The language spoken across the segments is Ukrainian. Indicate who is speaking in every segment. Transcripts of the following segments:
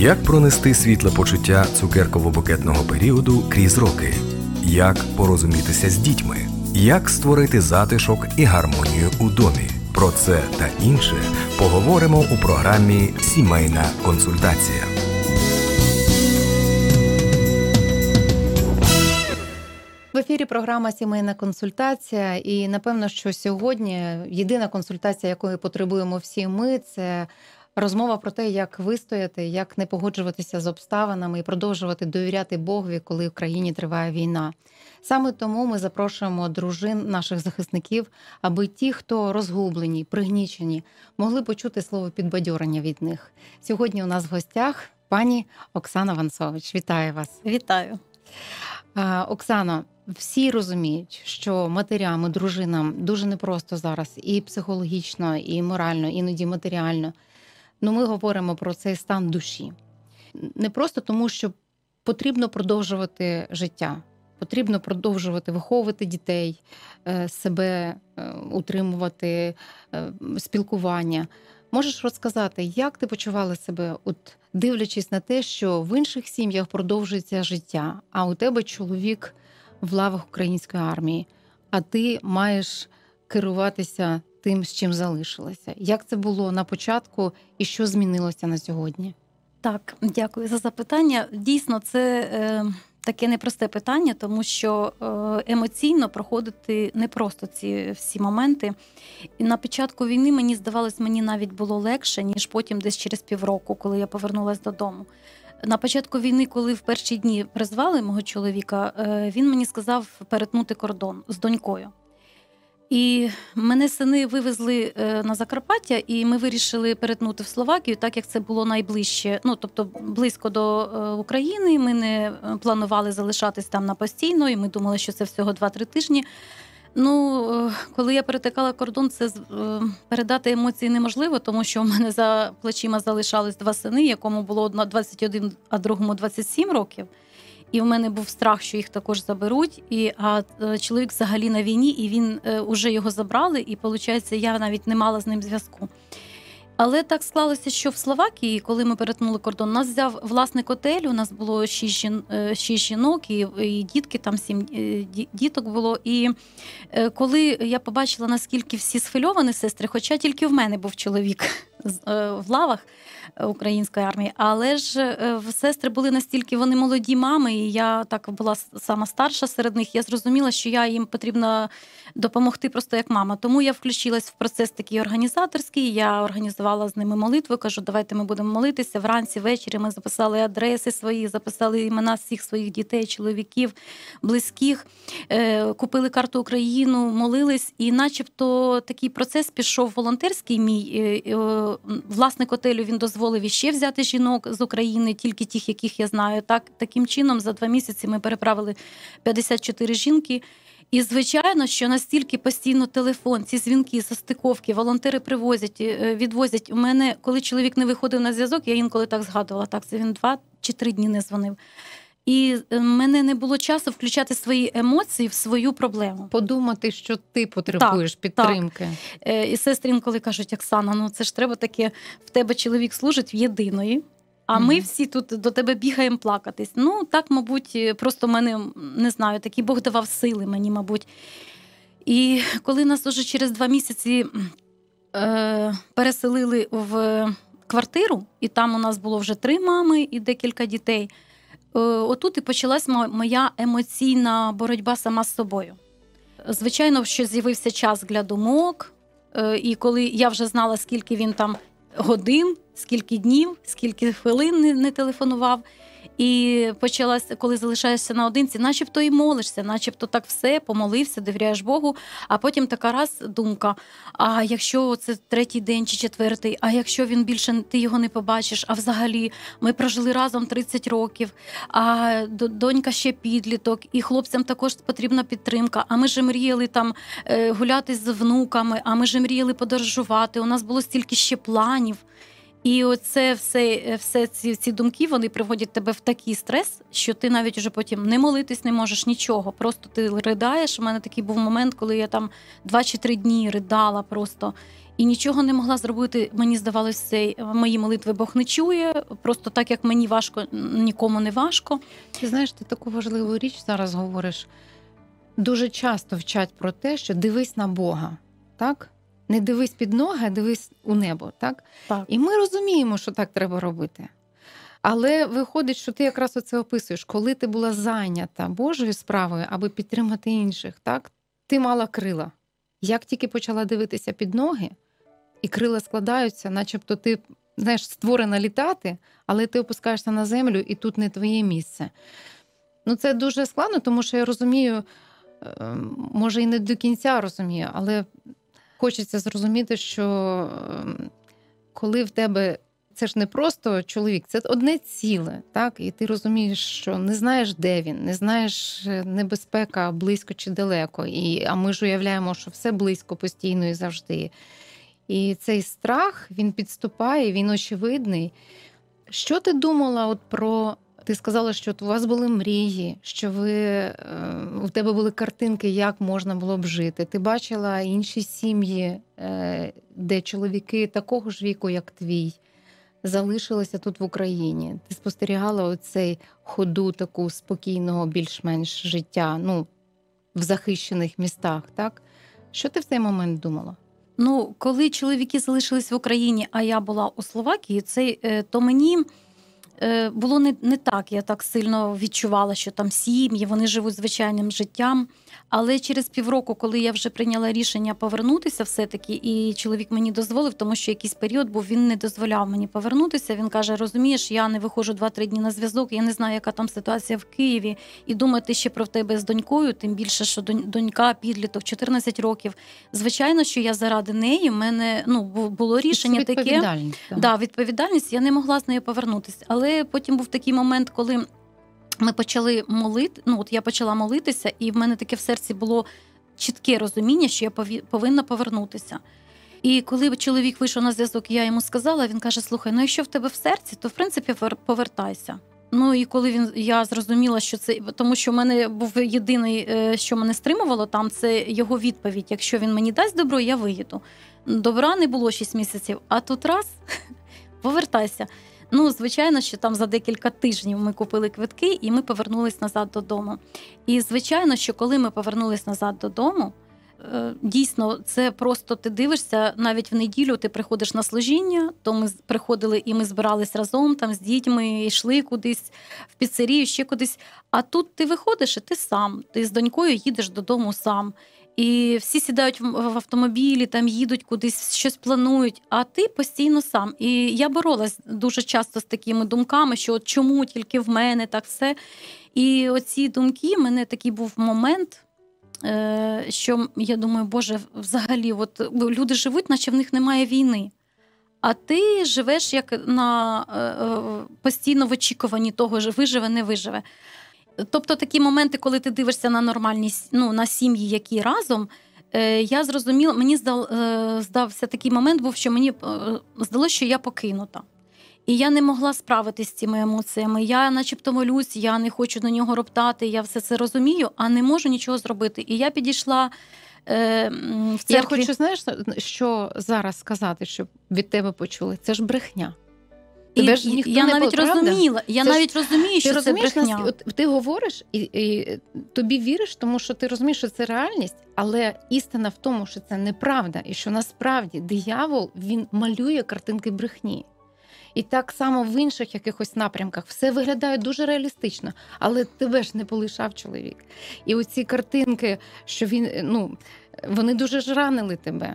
Speaker 1: Як пронести світле почуття цукерково-букетного періоду крізь роки? Як порозумітися з дітьми? Як створити затишок і гармонію у домі? Про це та інше поговоримо у програмі Сімейна консультація.
Speaker 2: В ефірі програма Сімейна консультація. І напевно, що сьогодні єдина консультація, якої потребуємо всі ми, це розмова про те, як вистояти, як не погоджуватися з обставинами і продовжувати довіряти Богові, коли в країні триває війна. Саме тому ми запрошуємо дружин наших захисників, аби ті, хто розгублені, пригнічені, могли почути слово підбадьорення від них. Сьогодні у нас в гостях пані Оксана Ванцович. Вітаю вас!
Speaker 3: Вітаю.
Speaker 2: А, Оксано, всі розуміють, що матерям і дружинам дуже непросто зараз і психологічно, і морально, іноді матеріально. Ну, ми говоримо про цей стан душі. Не просто тому, що потрібно продовжувати життя, потрібно продовжувати виховувати дітей, е, себе е, утримувати, е, спілкування. Можеш розказати, як ти почувала себе, от дивлячись на те, що в інших сім'ях продовжується життя, а у тебе чоловік в лавах української армії, а ти маєш керуватися тим, з чим залишилася. Як це було на початку і що змінилося на сьогодні?
Speaker 3: Так, дякую за запитання. Дійсно, це е, таке непросте питання, тому що е, емоційно проходити непросто ці всі моменти. І на початку війни мені здавалось, мені навіть було легше, ніж потім, десь через півроку, коли я повернулася додому. На початку війни, коли в перші дні призвали мого чоловіка, е, він мені сказав перетнути кордон з донькою. І мене сини вивезли е, на Закарпаття, і ми вирішили перетнути в Словакію, так як це було найближче, ну тобто близько до е, України. Ми не е, планували залишатись там на постійно, і ми думали, що це всього 2-3 тижні. Ну, коли я перетикала кордон, це передати емоції неможливо, тому що в мене за плечима залишались два сини, якому було одна 21, а другому 27 років. І в мене був страх, що їх також заберуть. І а е, чоловік взагалі на війні, і він е, його забрали. І виходить, я навіть не мала з ним зв'язку. Але так склалося, що в Словакії, коли ми перетнули кордон, нас взяв власник отелю. У нас було шість е, шість жінок, і, і дітки там сім діток було. І коли я побачила, наскільки всі схвильовані сестри, хоча тільки в мене був чоловік в лавах української армії. Але ж е, сестри були настільки вони молоді мами, і я так була сама старша серед них. Я зрозуміла, що я їм потрібно допомогти просто як мама. Тому я включилась в процес такий організаторський. Я організувала з ними молитву. Кажу, давайте ми будемо молитися. Вранці, ввечері ми записали адреси свої, записали імена всіх своїх дітей, чоловіків, близьких, е, купили карту Україну, молились, і, начебто, такий процес пішов волонтерський. Мій е, власник отелю він дозволив дозволив іще взяти жінок з України, тільки тих, яких я знаю. Так таким чином, за два місяці ми переправили 54 жінки. І звичайно, що настільки постійно телефон, ці дзвінки, застиковки, волонтери привозять, е, відвозять. У мене, коли чоловік не виходив на зв'язок, я інколи так згадувала. Так, це він два чи три дні не дзвонив. І в е, мене не було часу включати свої емоції в свою проблему.
Speaker 2: Подумати, що ти потребуєш так, підтримки.
Speaker 3: Так. Е, і сестри інколи кажуть, Оксана, ну це ж треба таке, в тебе чоловік служить в єдиної. А mm-hmm. ми всі тут до тебе бігаємо плакатись. Ну, так, мабуть, просто в мене не знаю, такий Бог давав сили мені, мабуть. І коли нас уже через два місяці е, переселили в квартиру, і там у нас було вже три мами і декілька дітей. Е, отут і почалась моя емоційна боротьба сама з собою. Звичайно, що з'явився час для думок, е, і коли я вже знала, скільки він там годин, скільки днів, скільки хвилин не телефонував. І почалася, коли залишаєшся наодинці, начебто і молишся, начебто так все, помолився, довіряєш Богу. А потім така раз думка: а якщо це третій день чи четвертий, а якщо він більше ти його не побачиш, а взагалі ми прожили разом 30 років, а донька ще підліток, і хлопцям також потрібна підтримка. А ми ж мріяли там е, гуляти з внуками, а ми ж мріяли подорожувати. У нас було стільки ще планів. І оце все, все ці, ці думки вони приводять тебе в такий стрес, що ти навіть уже потім не молитись не можеш нічого. Просто ти ридаєш. У мене такий був момент, коли я там два чи три дні ридала просто. І нічого не могла зробити. Мені здавалося, мої молитви Бог не чує. Просто так як мені важко, нікому не важко.
Speaker 2: Ти знаєш, ти таку важливу річ зараз говориш. Дуже часто вчать про те, що дивись на Бога, так? Не дивись під ноги, а дивись у небо, так?
Speaker 3: Так.
Speaker 2: І ми розуміємо, що так треба робити. Але виходить, що ти якраз оце описуєш, коли ти була зайнята Божою справою, аби підтримати інших, так? Ти мала крила. Як тільки почала дивитися під ноги, і крила складаються, начебто ти знаєш, створена літати, але ти опускаєшся на землю, і тут не твоє місце. Ну, це дуже складно, тому що я розумію, е, може, і не до кінця розумію, але хочеться зрозуміти, що е, коли в тебе це ж не просто чоловік, це одне ціле, так? І ти розумієш, що не знаєш, де він, не знаєш е, небезпека близько чи далеко. І, а ми ж уявляємо, що все близько постійно і завжди. І цей страх він підступає, він очевидний. Що ти думала от про. Ти сказала, що у вас були мрії, що ви е, у тебе були картинки, як можна було б жити. Ти бачила інші сім'ї, е, де чоловіки такого ж віку, як твій, залишилися тут в Україні. Ти спостерігала оцей ходу таку спокійного, більш-менш життя, ну, в захищених містах, так? Що ти в цей момент думала?
Speaker 3: Ну, коли чоловіки залишились в Україні, а я була у Словакії, це, е, то мені було не, не так. Я так сильно відчувала, що там сім'ї, вони живуть звичайним життям. Але через півроку, коли я вже прийняла рішення повернутися, все-таки, і чоловік мені дозволив, тому що якийсь період був, він не дозволяв мені повернутися. Він каже: розумієш, я не виходжу 2-3 дні на зв'язок, я не знаю, яка там ситуація в Києві, і думати ще про тебе з донькою, тим більше, що донь- донька, підліток, 14 років. Звичайно, що я заради неї в мене ну було рішення таке.
Speaker 2: відповідальність.
Speaker 3: Да, відповідальність, я не могла з нею повернутися. Але потім був такий момент, коли ми почали молити. Ну, от я почала молитися, і в мене таке в серці було чітке розуміння, що я повинна повернутися. І коли чоловік вийшов на зв'язок, я йому сказала, він каже: Слухай, ну якщо в тебе в серці, то в принципі повертайся. Ну і коли він я зрозуміла, що це тому, що в мене був єдиний, е, що мене стримувало там, це його відповідь. Якщо він мені дасть добро, я виїду. Добра не було 6 місяців, а тут раз повертайся. Ну, звичайно, що там за декілька тижнів ми купили квитки і ми повернулись назад додому. І звичайно, що коли ми повернулись назад додому, е, дійсно, це просто ти дивишся навіть в неділю. Ти приходиш на служіння, то ми приходили і ми збирались разом там з дітьми, йшли кудись в піцерію, ще кудись. А тут ти виходиш, і ти сам. Ти з донькою їдеш додому сам. І всі сідають в автомобілі, там їдуть кудись, щось планують, а ти постійно сам. І я боролась дуже часто з такими думками, що от чому тільки в мене так все. І оці думки, в мене такий був момент, е, що я думаю, Боже, взагалі, от люди живуть, наче в них немає війни. А ти живеш як на е, е, постійно в очікуванні того, що виживе, не виживе. Тобто такі моменти, коли ти дивишся на нормальні ну, на сім'ї, які разом. е, Я зрозуміла, мені здав, е, здався такий момент, був, що мені е, здалося, що я покинута. І я не могла справитись з цими емоціями. Я, начебто, молюсь, я не хочу на нього роптати, я все це розумію, а не можу нічого зробити. І я підійшла е, в
Speaker 2: Я хочу, знаєш, що зараз сказати, щоб від тебе почули. Це ж брехня.
Speaker 3: І,
Speaker 2: Тебе ж ніхто
Speaker 3: я
Speaker 2: не
Speaker 3: навіть
Speaker 2: правда?
Speaker 3: розуміла. Я
Speaker 2: Це ж-
Speaker 3: навіть розумію,
Speaker 2: Ти
Speaker 3: що це
Speaker 2: розумієш,
Speaker 3: брехня.
Speaker 2: наскільки- от ти говориш і, і тобі віриш, тому що ти розумієш, що це реальність, але істина в тому, що це неправда, і що насправді диявол він малює картинки брехні. І так само в інших якихось напрямках все виглядає дуже реалістично, але тебе ж не полишав чоловік. І оці картинки, що він ну вони дуже ж ранили тебе.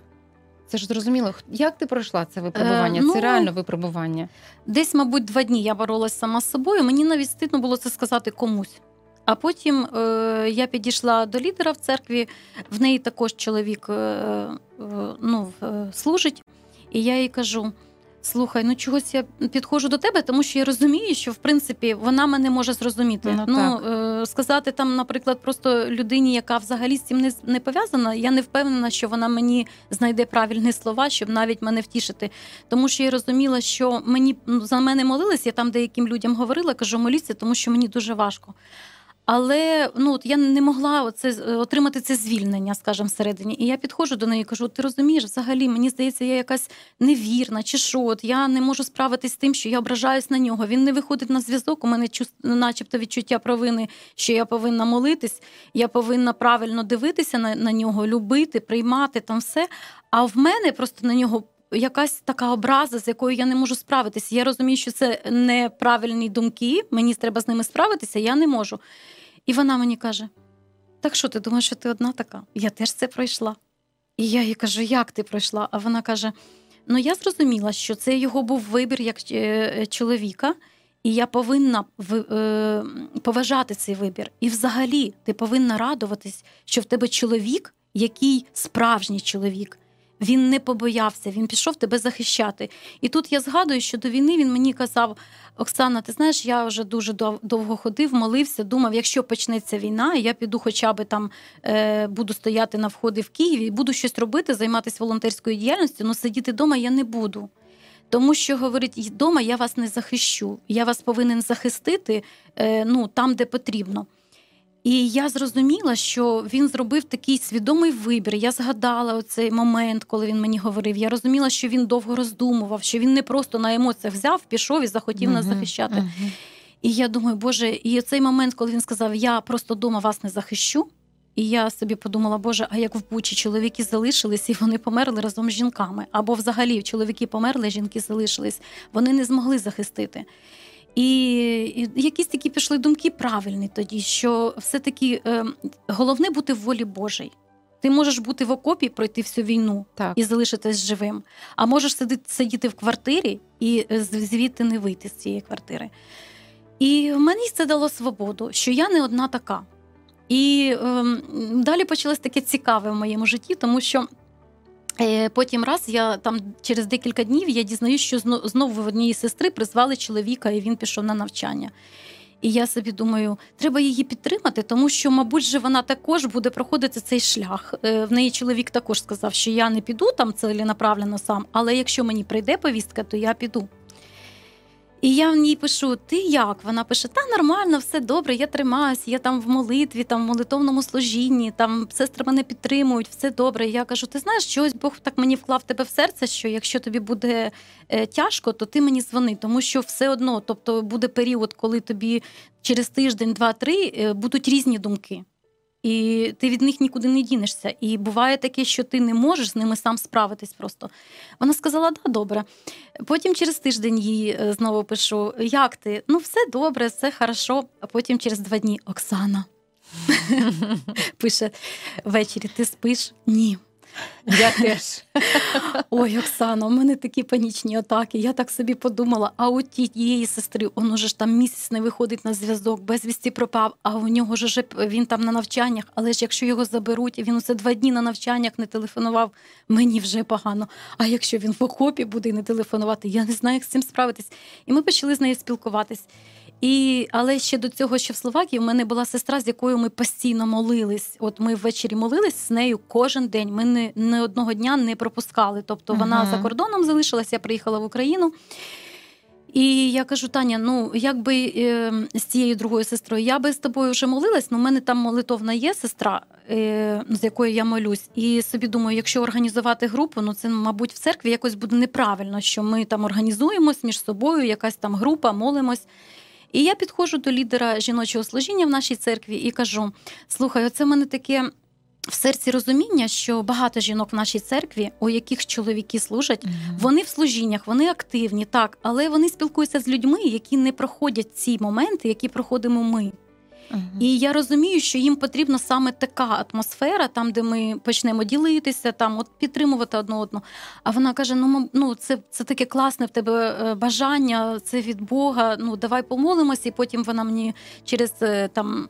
Speaker 2: Це ж зрозуміло. Як ти пройшла це випробування?
Speaker 3: Е, ну,
Speaker 2: це реально випробування.
Speaker 3: Десь, мабуть, два дні я боролася сама з собою. Мені навіть стидно було це сказати комусь. А потім е, я підійшла до лідера в церкві, в неї також чоловік е, ну, е, служить, і я їй кажу: слухай, ну чогось я підходжу до тебе, тому що я розумію, що в принципі вона мене може зрозуміти.
Speaker 2: Ну, так.
Speaker 3: е, сказати там, наприклад, просто людині, яка взагалі з цим не, не пов'язана, я не впевнена, що вона мені знайде правильні слова, щоб навіть мене втішити. Тому що я розуміла, що мені ну, за мене молились, я там деяким людям говорила, кажу, моліться, тому що мені дуже важко. Але ну от я не могла оце отримати це звільнення, скажімо, всередині. І я підходжу до неї і кажу: ти розумієш, взагалі, мені здається, я якась невірна, чи що, от я не можу справитись з тим, що я ображаюсь на нього. Він не виходить на зв'язок. У мене начебто відчуття провини, що я повинна молитись, я повинна правильно дивитися на, на нього, любити, приймати там все. А в мене просто на нього. Якась така образа, з якою я не можу справитися. Я розумію, що це неправильні думки, мені треба з ними справитися, я не можу. І вона мені каже: Так що ти думаєш, що ти одна така? Я теж це пройшла. І я їй кажу, як ти пройшла? А вона каже: Ну, я зрозуміла, що це його був вибір як е, чоловіка, і я повинна е, поважати цей вибір. І взагалі ти повинна радуватись, що в тебе чоловік, який справжній чоловік. Він не побоявся, він пішов тебе захищати. І тут я згадую, що до війни він мені казав: Оксана, ти знаєш, я вже дуже довго ходив, молився, думав, якщо почнеться війна, я піду хоча б там е, буду стояти на входи в Києві, буду щось робити, займатися волонтерською діяльністю, але сидіти вдома я не буду. Тому що говорить, вдома я вас не захищу. Я вас повинен захистити е, ну, там, де потрібно. І я зрозуміла, що він зробив такий свідомий вибір. Я згадала оцей момент, коли він мені говорив. Я розуміла, що він довго роздумував, що він не просто на емоціях взяв, пішов і захотів нас захищати.
Speaker 2: мгм.
Speaker 3: І я думаю, Боже, і цей момент, коли він сказав, я просто вдома вас не захищу. І я собі подумала, Боже, а як в Бучі чоловіки залишились і вони померли разом з жінками. Або взагалі чоловіки померли, жінки залишились, вони не змогли захистити. І, і якісь такі пішли думки правильні тоді, що все-таки е, головне бути в волі Божій. Ти можеш бути в окопі, пройти всю війну
Speaker 2: Так.
Speaker 3: і залишитись живим, а можеш сидіти, сидіти в квартирі і е, звідти не вийти з цієї квартири. І мені це дало свободу, що я не одна така. І ем, далі почалось таке цікаве в моєму житті, тому що е, потім раз я там через декілька днів я дізнаюсь, що зно- знову в однієї сестри призвали чоловіка, і він пішов на навчання. І я собі думаю, треба її підтримати, тому що, мабуть, же вона також буде проходити цей шлях. Е, В неї чоловік також сказав, що я не піду там ціленаправленно сам, але якщо мені прийде повістка, то я піду. І я в ній пишу: Ти як? Вона пише: Та нормально, все добре, я тримаюсь, я там в молитві, там в молитовному служінні, там сестри мене підтримують, все добре. Я кажу: ти знаєш, чогось Бог так мені вклав тебе в серце, що якщо тобі буде е, тяжко, то ти мені дзвони, тому що все одно, тобто буде період, коли тобі через тиждень, два-три е, будуть різні думки. І ти від них нікуди не дінешся. І буває таке, що ти не можеш з ними сам справитись просто. Вона сказала, да, добре. Потім через тиждень їй е, знову пишу: Як ти? Ну, все добре, все хорошо. А потім через два дні Оксана пише ввечері: ти спиш? Ні.
Speaker 2: Я теж.
Speaker 3: Ой, Оксана, у мене такі панічні атаки. Я так собі подумала, а у тієї сестри, он уже ж там місяць не виходить на зв'язок, безвісті пропав, а у нього ж уже він там на навчаннях. Але ж якщо його заберуть, він усе два дні на навчаннях не телефонував, мені вже погано. А якщо він в окопі буде не телефонувати, я не знаю, як з цим справитись. І ми почали з нею спілкуватись. І, але ще до цього, що в Словакії, в мене була сестра, з якою ми постійно молились. От ми ввечері молились з нею кожен день. Ми не, не одного дня не пропускали. Тобто вона за кордоном залишилась, я приїхала в Україну. І я кажу, Таня, ну якби е, з цією другою сестрою, я би з тобою вже молилась, але в мене там молитовна є сестра, е, з якою я молюсь. І собі думаю, якщо організувати групу, ну це, мабуть, в церкві якось буде неправильно, що ми там організуємось між собою, якась там група, молимось. І я підходжу до лідера жіночого служіння в нашій церкві і кажу: слухай, оце в мене таке в серці розуміння, що багато жінок в нашій церкві, у яких чоловіки служать, вони в служіннях, вони активні, так, але вони спілкуються з людьми, які не проходять ці моменти, які проходимо ми. І я розумію, що їм потрібна саме така атмосфера, там, де ми почнемо ділитися, там от підтримувати одне одного. А вона каже: ну, ну це, це таке класне в тебе е, бажання, це від Бога. Ну давай помолимося. І потім вона мені через е, там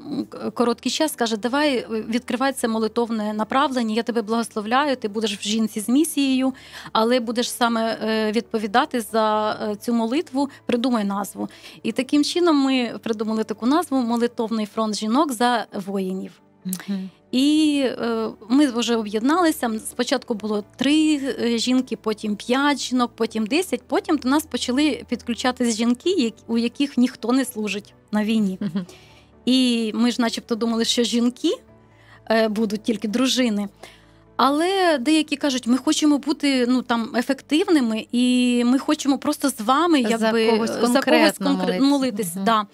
Speaker 3: короткий час каже: Давай е, відкривай це молитовне направлення. Я тебе благословляю. Ти будеш в жінці з місією, але будеш саме відповідати за цю молитву. Придумай назву. І таким чином ми придумали таку назву Молитовний фронт жінок за воїнів.
Speaker 2: Мгм.
Speaker 3: І е, ми вже об'єдналися. Спочатку було три е, жінки, потім п'ять жінок, потім десять. Потім до нас почали підключатись жінки, у яких ніхто не служить на війні. І ми ж, начебто, думали, що жінки е, будуть тільки дружини. Але деякі кажуть, ми хочемо бути ну там ефективними, і ми хочемо просто з вами
Speaker 2: За
Speaker 3: якби
Speaker 2: когось
Speaker 3: за
Speaker 2: конкретно
Speaker 3: конкре-
Speaker 2: молитися.
Speaker 3: молитись.
Speaker 2: Мгм.
Speaker 3: Да.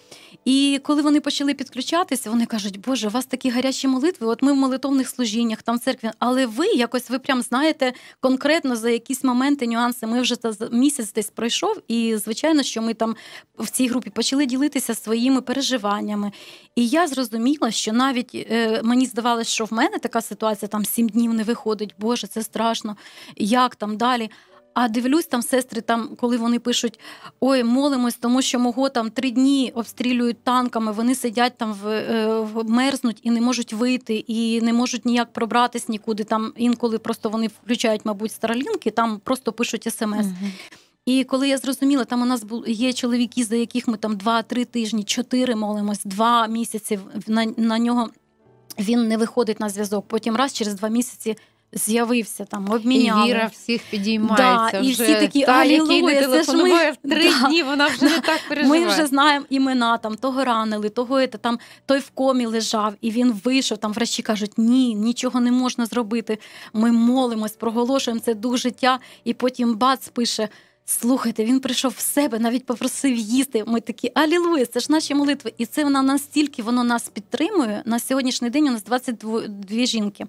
Speaker 3: І коли вони почали підключатися, вони кажуть, Боже, у вас такі гарячі молитви. От ми в молитовних служіннях, там в церкві. Але ви якось ви прям знаєте конкретно за якісь моменти, нюанси. Ми вже місяць десь пройшов, і звичайно, що ми там в цій групі почали ділитися своїми переживаннями. І я зрозуміла, що навіть е, мені здавалося, що в мене така ситуація там сім днів не виходить. Боже, це страшно. Як там далі? А дивлюсь, там сестри, там, коли вони пишуть: ой, молимось, тому що мого там три дні обстрілюють танками, вони сидять там в, е, в мерзнуть і не можуть вийти, і не можуть ніяк пробратись нікуди. Там інколи просто вони включають, мабуть, старолінки, там просто пишуть смс.
Speaker 2: Мгм.
Speaker 3: І коли я зрозуміла, там у нас є чоловіки, за яких ми там два-три тижні, чотири молимось, два місяці на, на нього він не виходить на зв'язок. Потім раз через два місяці з'явився там, обміняли.
Speaker 2: І віра всіх підіймається.
Speaker 3: Да, і всі такі,
Speaker 2: та, який
Speaker 3: «Алілуя,
Speaker 2: не
Speaker 3: це ж ми».
Speaker 2: телефонує в три
Speaker 3: Да.
Speaker 2: дні, вона вже не так переживає.
Speaker 3: Ми вже знаємо імена, там того ранили, того там той в комі лежав, і він вийшов. Там врачі кажуть, ні, нічого не можна зробити. Ми молимось, проголошуємо це дух життя, і потім бац пише. Слухайте, він прийшов в себе, навіть попросив їсти. Ми такі алілуя, це ж наші молитви. І це вона настільки воно нас підтримує. На сьогоднішній день у нас 22 жінки.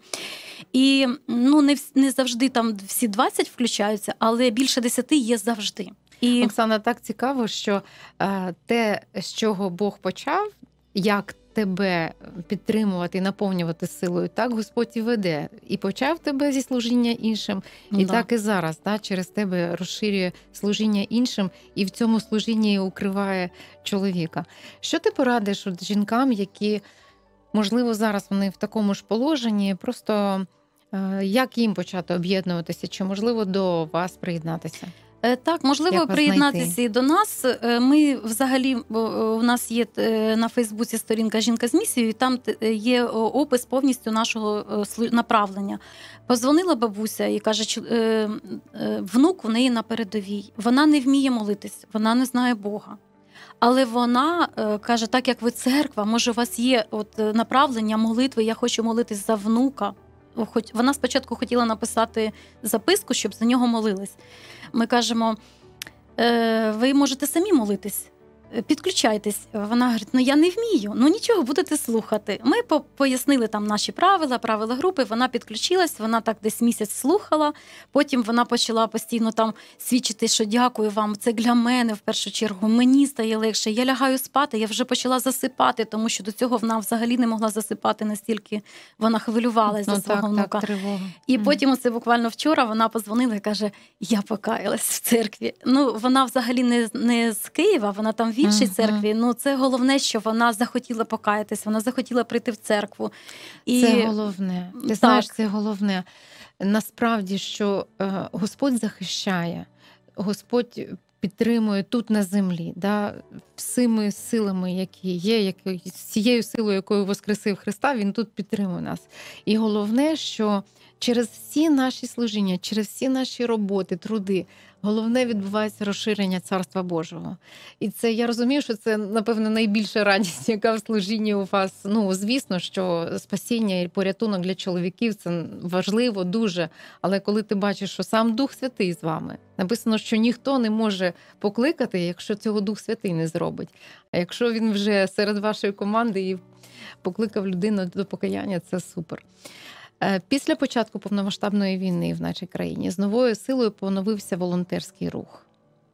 Speaker 3: І ну не, не завжди там всі 20 включаються, але більше 10 є завжди. І
Speaker 2: Оксана, так цікаво, що е, те, з чого Бог почав, як тебе підтримувати і наповнювати силою, так Господь і веде. І почав тебе зі служіння іншим, і
Speaker 3: Да.
Speaker 2: так і зараз да, через тебе розширює служіння іншим, і в цьому служінні укриває чоловіка. Що ти порадиш от жінкам, які, можливо, зараз вони в такому ж положенні, просто е, як їм почати об'єднуватися, чи можливо до вас приєднатися?
Speaker 3: Е, Так, можливо,
Speaker 2: Як
Speaker 3: приєднатися
Speaker 2: знайти?
Speaker 3: і до нас. Е, Ми взагалі е, у нас є на Фейсбуці сторінка Жінка з місією, і там є опис повністю нашого направлення. Позвонила бабуся і каже, «Чу- е, е, внук у неї на передовій. Вона не вміє молитись, вона не знає Бога. Але вона каже: так як ви церква, може, у вас є от направлення молитви, я хочу молитись за внука. Хоч вона спочатку хотіла написати записку, щоб за нього молились. Ми кажемо: е, ви можете самі молитись. Підключайтесь. Вона говорить: ну я не вмію. Ну нічого, будете слухати. Ми по- пояснили там наші правила, правила групи. Вона підключилась, вона так десь місяць слухала. Потім вона почала постійно там свідчити, що дякую вам. Це для мене в першу чергу. Мені стає легше. Я лягаю спати. Я вже почала засипати, тому що до цього вона взагалі не могла засипати настільки вона хвилювалася за
Speaker 2: ну,
Speaker 3: свого
Speaker 2: так,
Speaker 3: внука.
Speaker 2: так.
Speaker 3: І потім, оце буквально вчора, вона позвонила і каже: Я покаялась в церкві. Ну, вона взагалі не, не з Києва, вона там іншій
Speaker 2: Мгм.
Speaker 3: церкві. Ну, це головне, що вона захотіла покаятись, вона захотіла прийти в церкву. І
Speaker 2: Це головне. Ти
Speaker 3: Так.
Speaker 2: знаєш, це головне. Насправді, що е, Господь захищає, Господь підтримує тут на землі, да, всіми силами, які є, які, з цією силою, якою Воскресив Христа, Він тут підтримує нас. І головне, що через всі наші служіння, через всі наші роботи, труди, головне відбувається розширення Царства Божого. І це я розумію, що це напевно найбільша радість, яка в служінні у вас. Ну звісно, що спасіння і порятунок для чоловіків це важливо дуже. Але коли ти бачиш, що сам Дух Святий з вами, написано, що ніхто не може покликати, якщо цього Дух Святий не зробить. А якщо він вже серед вашої команди і покликав людину до покаяння, це супер. Е, Після початку повномасштабної війни в нашій країні з новою силою поновився волонтерський рух.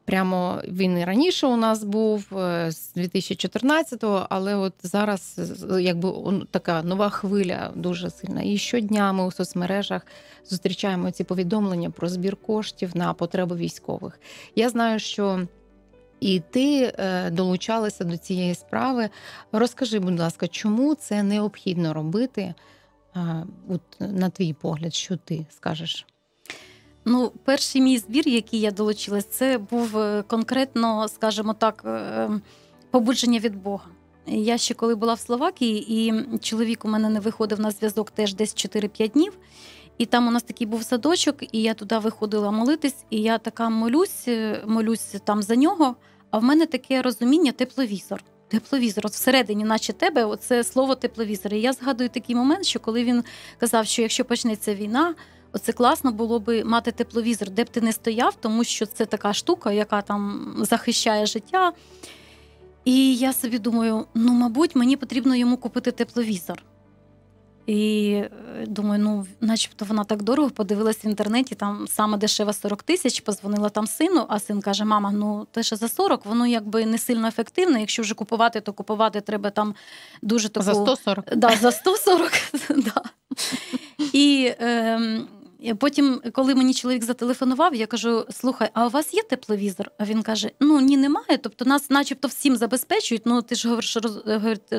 Speaker 2: Прямо він і раніше у нас був е, з 2014-го, але от зараз якби така нова хвиля дуже сильна. І щодня ми у соцмережах зустрічаємо ці повідомлення про збір коштів на потреби військових. Я знаю, що і ти е, долучалася до цієї справи. Розкажи, будь ласка, чому це необхідно робити? От на твій погляд, що ти скажеш?
Speaker 3: Ну, перший мій збір, який я долучилась, це був е, конкретно, скажімо так, е, побудження від Бога. Я ще коли була в Словакії, і чоловік у мене не виходив на зв'язок теж десь 4-5 днів. І там у нас такий був садочок, і я туди виходила молитись, і я така молюсь, е, молюсь там за нього. А в мене таке розуміння тепловізор. Тепловізор, от всередині, наче тебе, оце слово тепловізор. І я згадую такий момент, що коли він казав, що якщо почнеться війна, Оце класно було би мати тепловізор, де б ти не стояв, тому що це така штука, яка там захищає життя. І я собі думаю, ну, мабуть, мені потрібно йому купити тепловізор. І е, думаю, ну, начебто вона так дорого подивилась в інтернеті, там саме дешева 40 тисяч, позвонила там сину, а син каже: Мама, ну те, ще за 40, воно якби не сильно ефективно. Якщо вже купувати, то купувати треба там дуже таку...
Speaker 2: За 140?
Speaker 3: Да, за 140. да. І ем, потім, коли мені чоловік зателефонував, я кажу: слухай, а у вас є тепловізор? А він каже: Ну ні, немає. Тобто нас, начебто, всім забезпечують. Ну ти ж говориш,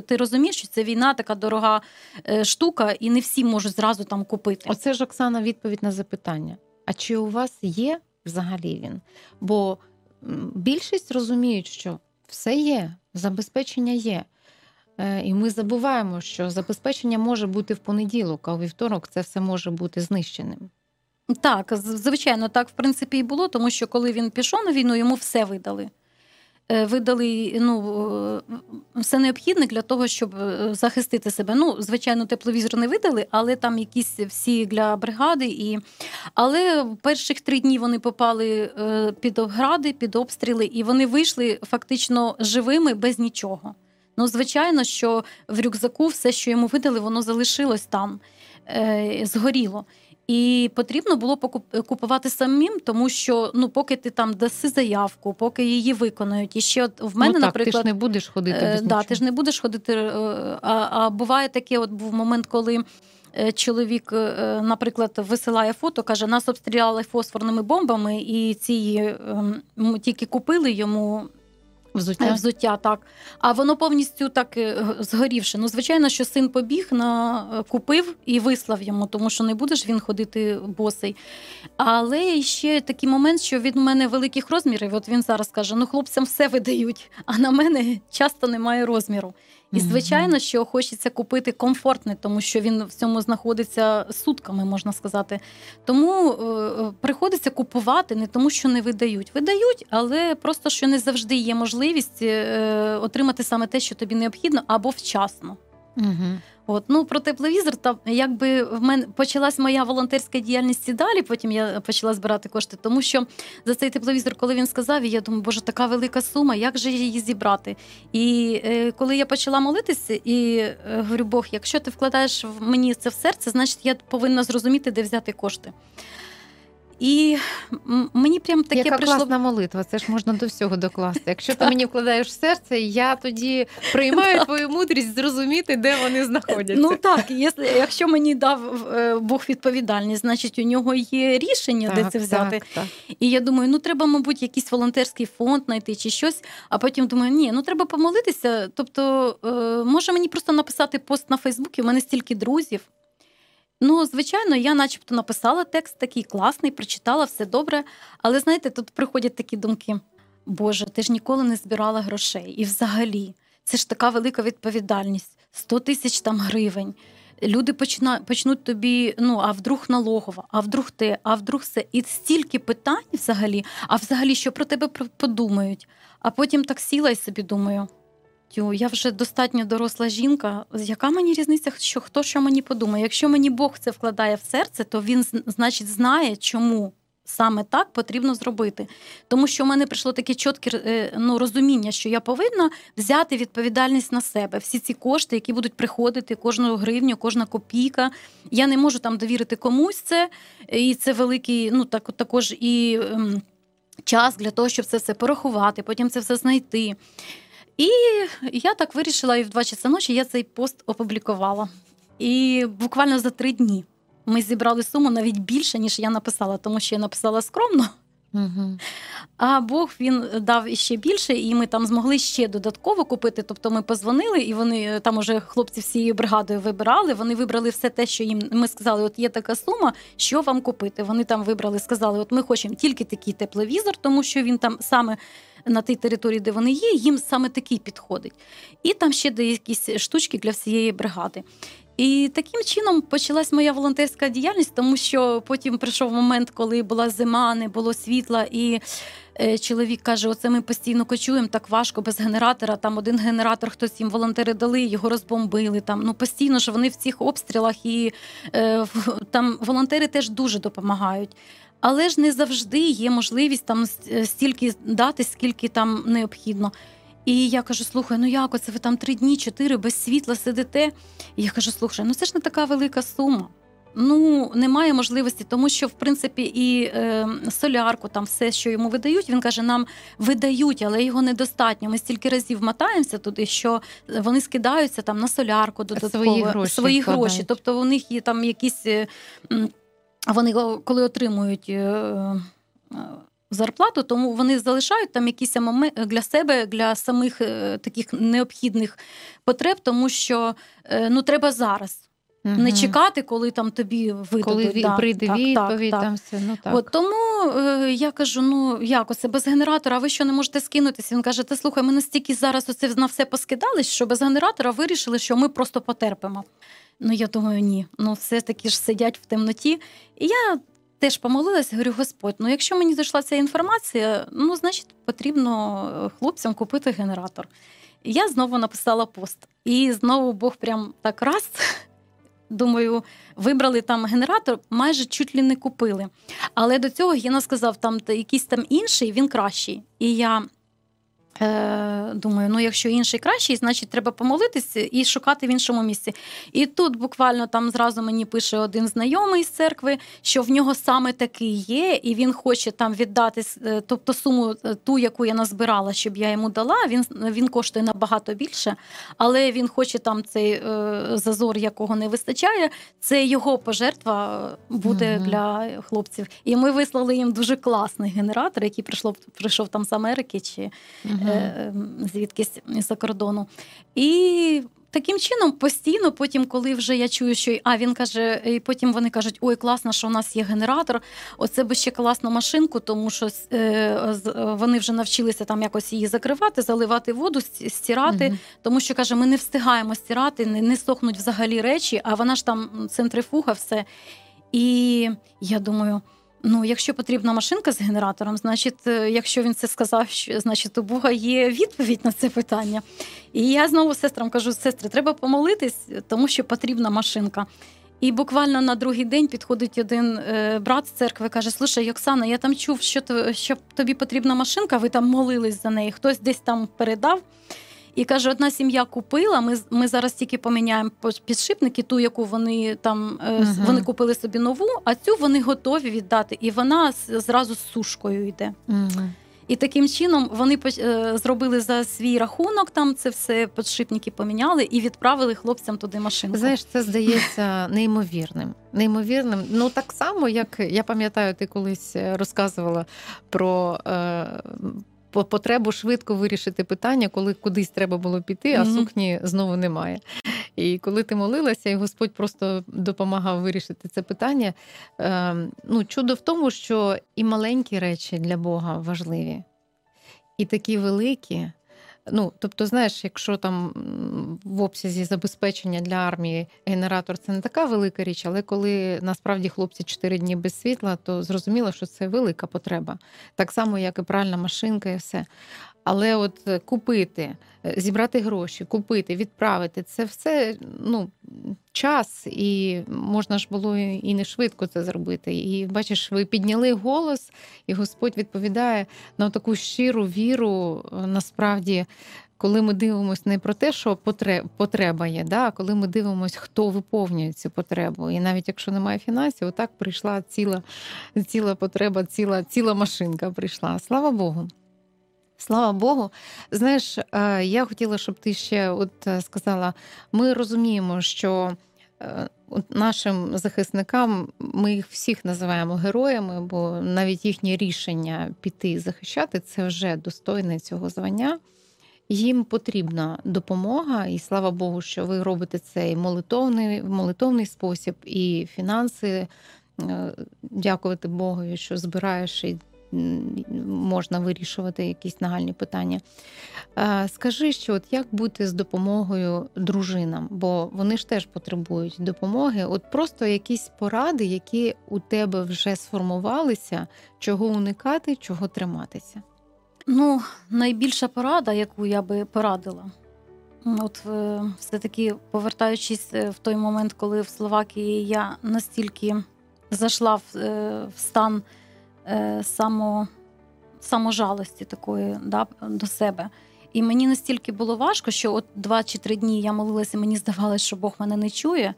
Speaker 3: ти розумієш, що це війна, така дорога е, штука, і не всі можуть зразу там купити.
Speaker 2: Оце ж Оксана відповідь на запитання. А чи у вас є взагалі він? Бо більшість розуміють, що все є, забезпечення є. Е, І ми забуваємо, що забезпечення може бути в понеділок, а у вівторок це все може бути знищеним.
Speaker 3: Так, звичайно, так в принципі і було, тому що коли він пішов на війну, йому все видали. Е, Видали ну, е, все необхідне для того, щоб захистити себе. Ну, звичайно, тепловізор не видали, але там якісь всі для бригади. І... Але перших три дні вони попали під гради, під обстріли, і вони вийшли фактично живими без нічого. Ну, звичайно, що в рюкзаку все, що йому видали, воно залишилось там, е, згоріло. І потрібно було купувати самим, тому що ну, поки ти там даси заявку, поки її виконають. І ще от в мене,
Speaker 2: ну, так,
Speaker 3: наприклад,
Speaker 2: ти ж не будеш ходити
Speaker 3: Е,
Speaker 2: без
Speaker 3: да, ти ж не будеш ходити. е, А, а буває таке, от був момент, коли. е, Чоловік, е, наприклад, висилає фото, каже, нас обстріляли фосфорними бомбами, і ці ем, тільки купили йому
Speaker 2: Взуття.
Speaker 3: взуття, так. А воно повністю так е, згорівше. Ну, звичайно, що син побіг на е, купив і вислав йому, тому що не будеш він ходити босий. Але ще такий момент, що від мене великих розмірів. От він зараз каже: ну хлопцям все видають, а на мене часто немає розміру. І звичайно, що хочеться купити комфортне, тому що він в цьому знаходиться сутками, можна сказати. Тому е, приходиться купувати не тому, що не видають. Видають, але просто що не завжди є можливість е, отримати саме те, що тобі необхідно, або вчасно.
Speaker 2: Угу.
Speaker 3: От ну про тепловізор, та якби в мене почалась моя волонтерська діяльність і далі. Потім я почала збирати кошти, тому що за цей тепловізор, коли він сказав, я думаю, боже, така велика сума, як же її зібрати? І е, коли я почала молитися, і е, говорю, Бог, якщо ти вкладаєш в мені це в серце, значить я повинна зрозуміти, де взяти кошти. І мені прям таке
Speaker 2: Яка
Speaker 3: прийшло
Speaker 2: класна молитва, це ж можна до всього докласти. Якщо ти мені вкладаєш в серце, я тоді приймаю твою мудрість зрозуміти, де вони знаходяться.
Speaker 3: Ну так, якщо, мені дав е, Бог відповідальність, значить у нього є рішення, де це взяти.
Speaker 2: Так, так.
Speaker 3: І я думаю, ну треба, мабуть, якийсь волонтерський фонд знайти чи щось. А потім думаю, ні, ну треба помолитися. Тобто, е, може мені просто написати пост на Фейсбуці, у мене стільки друзів. Ну, звичайно, я начебто написала текст такий класний, прочитала, все добре. Але знаєте, тут приходять такі думки: Боже, ти ж ніколи не збирала грошей. І взагалі, це ж така велика відповідальність: 100 тисяч там гривень. Люди почина, почнуть тобі, ну а вдруг налогова, а вдруг те, а вдруг все. І стільки питань взагалі, а взагалі, що про тебе подумають. А потім так сіла і собі думаю. Тю, я вже достатньо доросла жінка. Яка мені різниця, що хто що мені подумає? Якщо мені Бог це вкладає в серце, то він значить знає, чому саме так потрібно зробити. Тому що в мене прийшло таке чітке е, ну, розуміння, що я повинна взяти відповідальність на себе. Всі ці кошти, які будуть приходити, кожну гривню, кожна копійка. Я не можу там довірити комусь це, і це великий, ну так також і. ем, час для того, щоб це все порахувати, потім це все знайти. І я так вирішила, і в 2 часа ночі я цей пост опублікувала. І буквально за три дні ми зібрали суму навіть більше, ніж я написала, тому що я написала скромно.
Speaker 2: Угу.
Speaker 3: А Бог він дав іще більше, і ми там змогли ще додатково купити. Тобто ми позвонили, і вони там уже хлопці всією бригадою вибирали. Вони вибрали все те, що їм ми сказали: от є така сума, що вам купити. Вони там вибрали, сказали: от ми хочемо тільки такий тепловізор, тому що він там саме. На тій території, де вони є, їм саме такий підходить. І там ще де якісь штучки для всієї бригади. І таким чином почалась моя волонтерська діяльність, тому що потім прийшов момент, коли була зима, не було світла, і е, чоловік каже: Оце ми постійно кочуємо, так важко без генератора. Там один генератор, хтось їм волонтери дали, його розбомбили. Там ну постійно ж вони в цих обстрілах, і е, там волонтери теж дуже допомагають. Але ж не завжди є можливість там стільки дати, скільки там необхідно. І я кажу: слухай, ну як оце ви там три дні, чотири без світла сидите? І я кажу: слухай, ну це ж не така велика сума. Ну, немає можливості, тому що в принципі і е, солярку, там все, що йому видають, він каже, нам видають, але його недостатньо. Ми стільки разів мотаємося туди, що вони скидаються там на солярку додатково
Speaker 2: свої гроші.
Speaker 3: Свої гроші. Тобто у них є там якісь е, вони коли отримують. Е, зарплату, тому вони залишають там якісь для себе, для самих е, таких необхідних потреб, тому що е, ну треба зараз. Угу. Не чекати, коли там тобі видадуть.
Speaker 2: Коли да, прийде так, відповідь, так, там все. Ну, так.
Speaker 3: От, Тому е, я кажу: ну як оце без генератора, а ви що не можете скинутися? Він каже: Та слухай, ми настільки зараз оце на все поскидались, що без генератора вирішили, що ми просто потерпимо. Ну я думаю, ні. Ну все таки ж сидять в темноті. І я теж помолилась, говорю, Господь, ну якщо мені зайшла ця інформація, ну значить потрібно е, хлопцям купити генератор. І я знову написала пост. І знову Бог прям так раз. Думаю, вибрали там генератор, майже чуть ли не купили. Але до цього Гіна сказав, там якийсь там інший, він кращий. І я Думаю, ну якщо інший кращий, значить треба помолитися і шукати в іншому місці. І тут буквально там зразу мені пише один знайомий з церкви, що в нього саме такий є, і він хоче там віддати е, тобто суму е, ту, яку я назбирала, щоб я йому дала. Він він коштує набагато більше, але він хоче там цей е, зазор, якого не вистачає. Це його пожертва буде угу. для хлопців. І ми вислали їм дуже класний генератор, який прийшло прийшов там з Америки. чи угу. Е, звідкись за кордону. І таким чином постійно, потім, коли вже я чую, що а він каже, і потім вони кажуть: ой, класно, що у нас є генератор. Оце би ще класну машинку, тому що е, вони вже навчилися там якось її закривати, заливати воду, стирати, угу. тому що каже, ми не встигаємо стирати, не, не сохнуть взагалі речі, а вона ж там центрифуга, все. І я думаю. Ну, якщо потрібна машинка з генератором, значить, е, якщо він це сказав, значить у Бога є відповідь на це питання. І я знову сестрам кажу: сестри, треба помолитись, тому що потрібна машинка. І буквально на другий день підходить один е, брат з церкви, каже: Слушай, Оксана, я там чув, що що тобі потрібна машинка, ви там молились за неї, хтось десь там передав. І каже, одна сім'я купила. Ми ми зараз тільки поміняємо підшипники, ту, яку вони там uh-huh. вони купили собі нову, а цю вони готові віддати. І вона зразу з сушкою йде. Uh-huh. І таким чином вони е, зробили за свій рахунок, там це все підшипники поміняли і відправили хлопцям туди машину.
Speaker 2: Знаєш, це здається неймовірним. Неймовірним. Ну так само, як я пам'ятаю, ти колись е, розказувала про. Е, потребу швидко вирішити питання, коли кудись треба було піти, а mm-hmm. сукні знову немає. І коли ти молилася, і Господь просто допомагав вирішити це питання. Е, ну, Чудо в тому, що і маленькі речі для Бога важливі, і такі великі. Ну, тобто, знаєш, якщо там в обсязі забезпечення для армії генератор це не така велика річ, але коли насправді хлопці 4 дні без світла, то зрозуміло, що це велика потреба. Так само, як і пральна машинка, і все. Але от е, купити, е, зібрати гроші, купити, відправити це все ну, час, і можна ж було і не швидко це зробити. І бачиш, ви підняли голос, і Господь відповідає на таку щиру віру, е, насправді. коли ми дивимося не про те, що потреба є, да, а коли ми дивимося, хто виповнює цю потребу. І навіть якщо немає фінансів, отак прийшла ціла, ціла потреба, ціла, ціла машинка прийшла. Слава Богу. Слава Богу. Знаєш, е, я хотіла, щоб ти ще от е, сказала: ми розуміємо, що е, нашим захисникам ми їх всіх називаємо героями, бо навіть їхнє рішення піти захищати це вже достойне цього звання. Їм потрібна допомога, і слава Богу, що ви робите це і молитовний, молитовний спосіб, і фінанси. Дякувати Богу, що збираєш і можна вирішувати якісь нагальні питання. Е, Скажи, що от як бути з допомогою дружинам, бо вони ж теж потребують допомоги. От просто якісь поради, які у тебе вже сформувалися, чого уникати, чого триматися.
Speaker 3: Ну, найбільша порада, яку я би порадила, от е, все-таки повертаючись е, в той момент, коли в Словакії я настільки зайшла в, в стан е, само, саможалості такої да, до себе. І мені настільки було важко, що от два чи три дні я молилася, мені здавалося, що Бог мене не чує.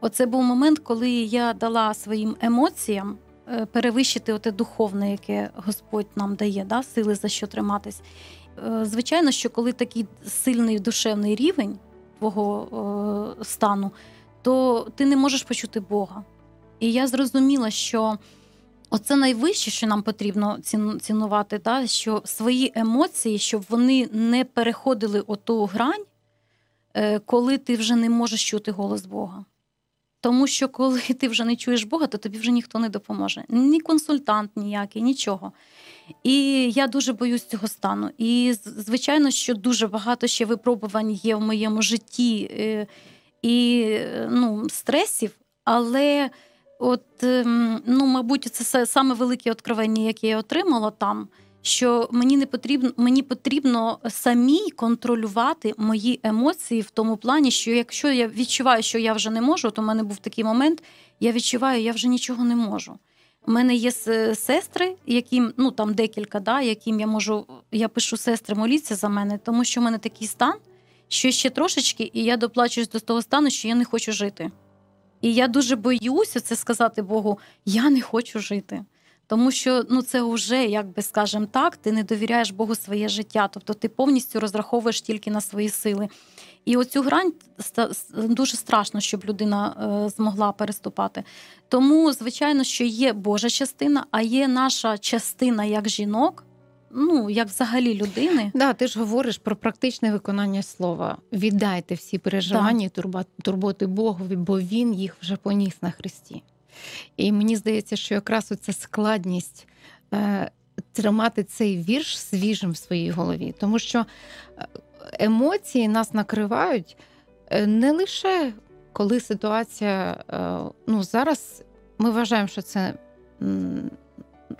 Speaker 3: Оце був момент, коли я дала своїм емоціям е, перевищити оте духовне, яке Господь нам дає, да, сили за що триматись. Е, Звичайно, що коли такий сильний душевний рівень твого е, стану, то ти не можеш почути Бога. І я зрозуміла, що оце найвище, що нам потрібно цінувати, да, що свої емоції, щоб вони не переходили оту грань, е, коли ти вже не можеш чути голос Бога. Тому що коли ти вже не чуєш Бога, то тобі вже ніхто не допоможе. Ні консультант ніякий, нічого. І я дуже боюсь цього стану. І звичайно, що дуже багато ще випробувань є в моєму житті е, і е, ну, стресів, але от, ем, ну, мабуть, це саме велике откровення, яке я отримала там. Що мені не потрібно, мені потрібно самій контролювати мої емоції в тому плані, що якщо я відчуваю, що я вже не можу, то в мене був такий момент, я відчуваю, я вже нічого не можу. У мене є сестри, яким ну там декілька, да, яким я можу, я пишу сестри, моліться за мене, тому що в мене такий стан, що ще трошечки, і я доплачуюсь до того стану, що я не хочу жити. І я дуже боюся це сказати Богу: я не хочу жити. Тому що ну це вже, як би скажемо так, ти не довіряєш Богу своє життя, тобто ти повністю розраховуєш тільки на свої сили. І оцю грань дуже страшно, щоб людина е, змогла переступати. Тому, звичайно, що є Божа частина, а є наша частина як жінок, ну як взагалі людини.
Speaker 2: Да, ти ж говориш про практичне виконання слова. Віддайте всі переживання турба- турботи Богові, бо він їх вже поніс на Христі. І мені здається, що якраз оця складність е, тримати цей вірш свіжим в своїй голові, тому що е, емоції нас накривають е, не лише коли ситуація, е, ну зараз ми вважаємо, що це